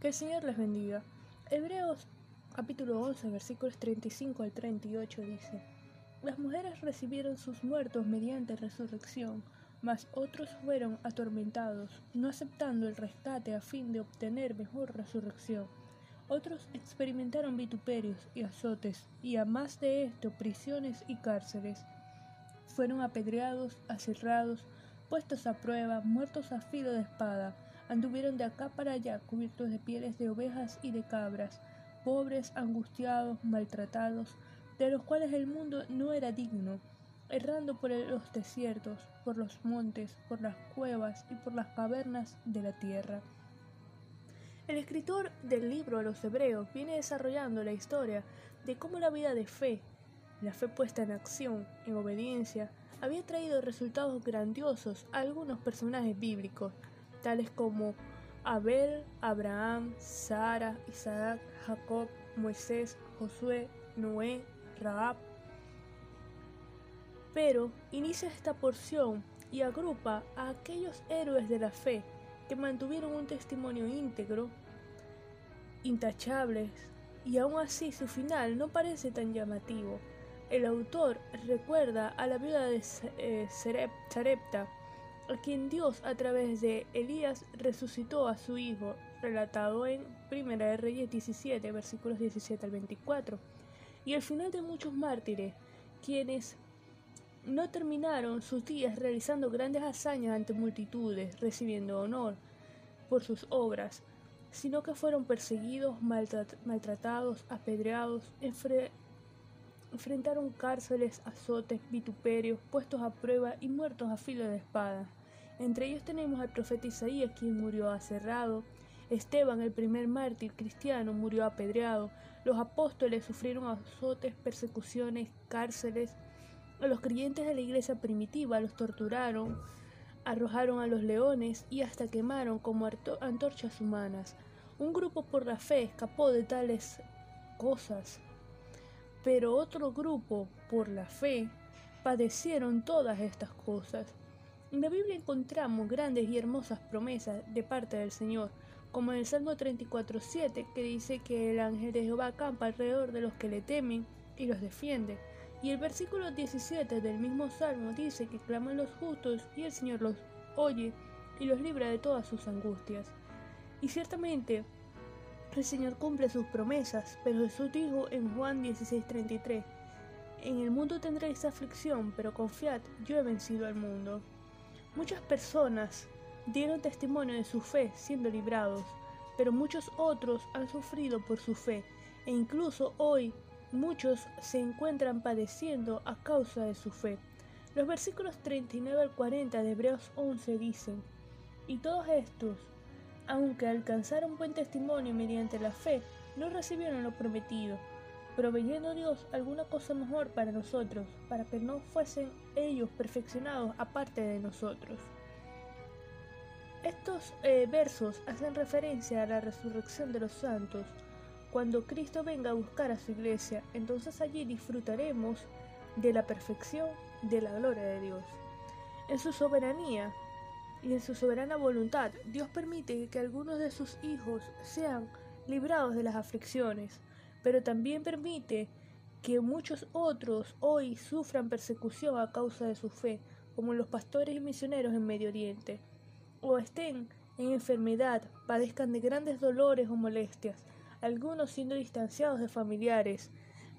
Que el Señor les bendiga. Hebreos capítulo 11 versículos 35 al 38 dice, Las mujeres recibieron sus muertos mediante resurrección, mas otros fueron atormentados, no aceptando el rescate a fin de obtener mejor resurrección. Otros experimentaron vituperios y azotes, y a más de esto prisiones y cárceles. Fueron apedreados, aserrados, puestos a prueba, muertos a filo de espada Anduvieron de acá para allá cubiertos de pieles de ovejas y de cabras, pobres, angustiados, maltratados, de los cuales el mundo no era digno, errando por los desiertos, por los montes, por las cuevas y por las cavernas de la tierra. El escritor del libro a los hebreos viene desarrollando la historia de cómo la vida de fe, la fe puesta en acción, en obediencia, había traído resultados grandiosos a algunos personajes bíblicos, tales como Abel, Abraham, Sara, Isaac, Jacob, Moisés, Josué, Noé, Raab. Pero inicia esta porción y agrupa a aquellos héroes de la fe que mantuvieron un testimonio íntegro, intachables, y aún así su final no parece tan llamativo. El autor recuerda a la viuda de eh, Sarepta, a quien Dios a través de Elías resucitó a su hijo, relatado en Primera de Reyes 17, versículos 17 al 24, y el final de muchos mártires, quienes no terminaron sus días realizando grandes hazañas ante multitudes, recibiendo honor por sus obras, sino que fueron perseguidos, maltratados, apedreados, enfrentaron cárceles, azotes, vituperios, puestos a prueba y muertos a filo de espada. Entre ellos tenemos al profeta Isaías, quien murió aserrado. Esteban, el primer mártir cristiano, murió apedreado. Los apóstoles sufrieron azotes, persecuciones, cárceles. A los creyentes de la iglesia primitiva los torturaron, arrojaron a los leones y hasta quemaron como antorchas humanas. Un grupo por la fe escapó de tales cosas, pero otro grupo por la fe padecieron todas estas cosas. En la Biblia encontramos grandes y hermosas promesas de parte del Señor, como en el Salmo 34.7, que dice que el ángel de Jehová acampa alrededor de los que le temen y los defiende. Y el versículo 17 del mismo Salmo dice que claman los justos y el Señor los oye y los libra de todas sus angustias. Y ciertamente el Señor cumple sus promesas, pero Jesús dijo en Juan 16:33, En el mundo tendréis aflicción, pero confiad, yo he vencido al mundo. Muchas personas dieron testimonio de su fe siendo librados, pero muchos otros han sufrido por su fe e incluso hoy muchos se encuentran padeciendo a causa de su fe. Los versículos 39 al 40 de Hebreos 11 dicen, y todos estos, aunque alcanzaron buen testimonio mediante la fe, no recibieron lo prometido, proveyendo Dios alguna cosa mejor para nosotros, para que no fuesen ellos perfeccionados aparte de nosotros. Estos eh, versos hacen referencia a la resurrección de los santos. Cuando Cristo venga a buscar a su iglesia, entonces allí disfrutaremos de la perfección de la gloria de Dios. En su soberanía y en su soberana voluntad, Dios permite que algunos de sus hijos sean librados de las aflicciones, pero también permite que muchos otros hoy sufran persecución a causa de su fe, como los pastores y misioneros en Medio Oriente, o estén en enfermedad, padezcan de grandes dolores o molestias, algunos siendo distanciados de familiares,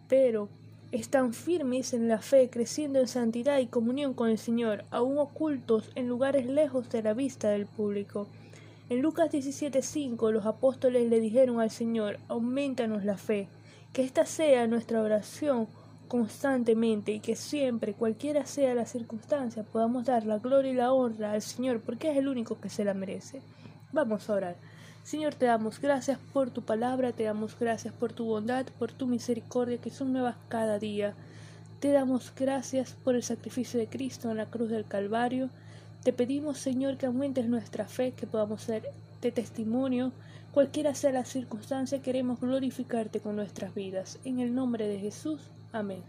pero están firmes en la fe, creciendo en santidad y comunión con el Señor, aún ocultos en lugares lejos de la vista del público. En Lucas 17:5 los apóstoles le dijeron al Señor, aumentanos la fe, que esta sea nuestra oración constantemente y que siempre, cualquiera sea la circunstancia, podamos dar la gloria y la honra al Señor, porque es el único que se la merece. Vamos a orar. Señor, te damos gracias por tu palabra, te damos gracias por tu bondad, por tu misericordia, que son nuevas cada día. Te damos gracias por el sacrificio de Cristo en la cruz del Calvario. Te pedimos, Señor, que aumentes nuestra fe, que podamos ser de testimonio. Cualquiera sea la circunstancia, queremos glorificarte con nuestras vidas. En el nombre de Jesús. Amén.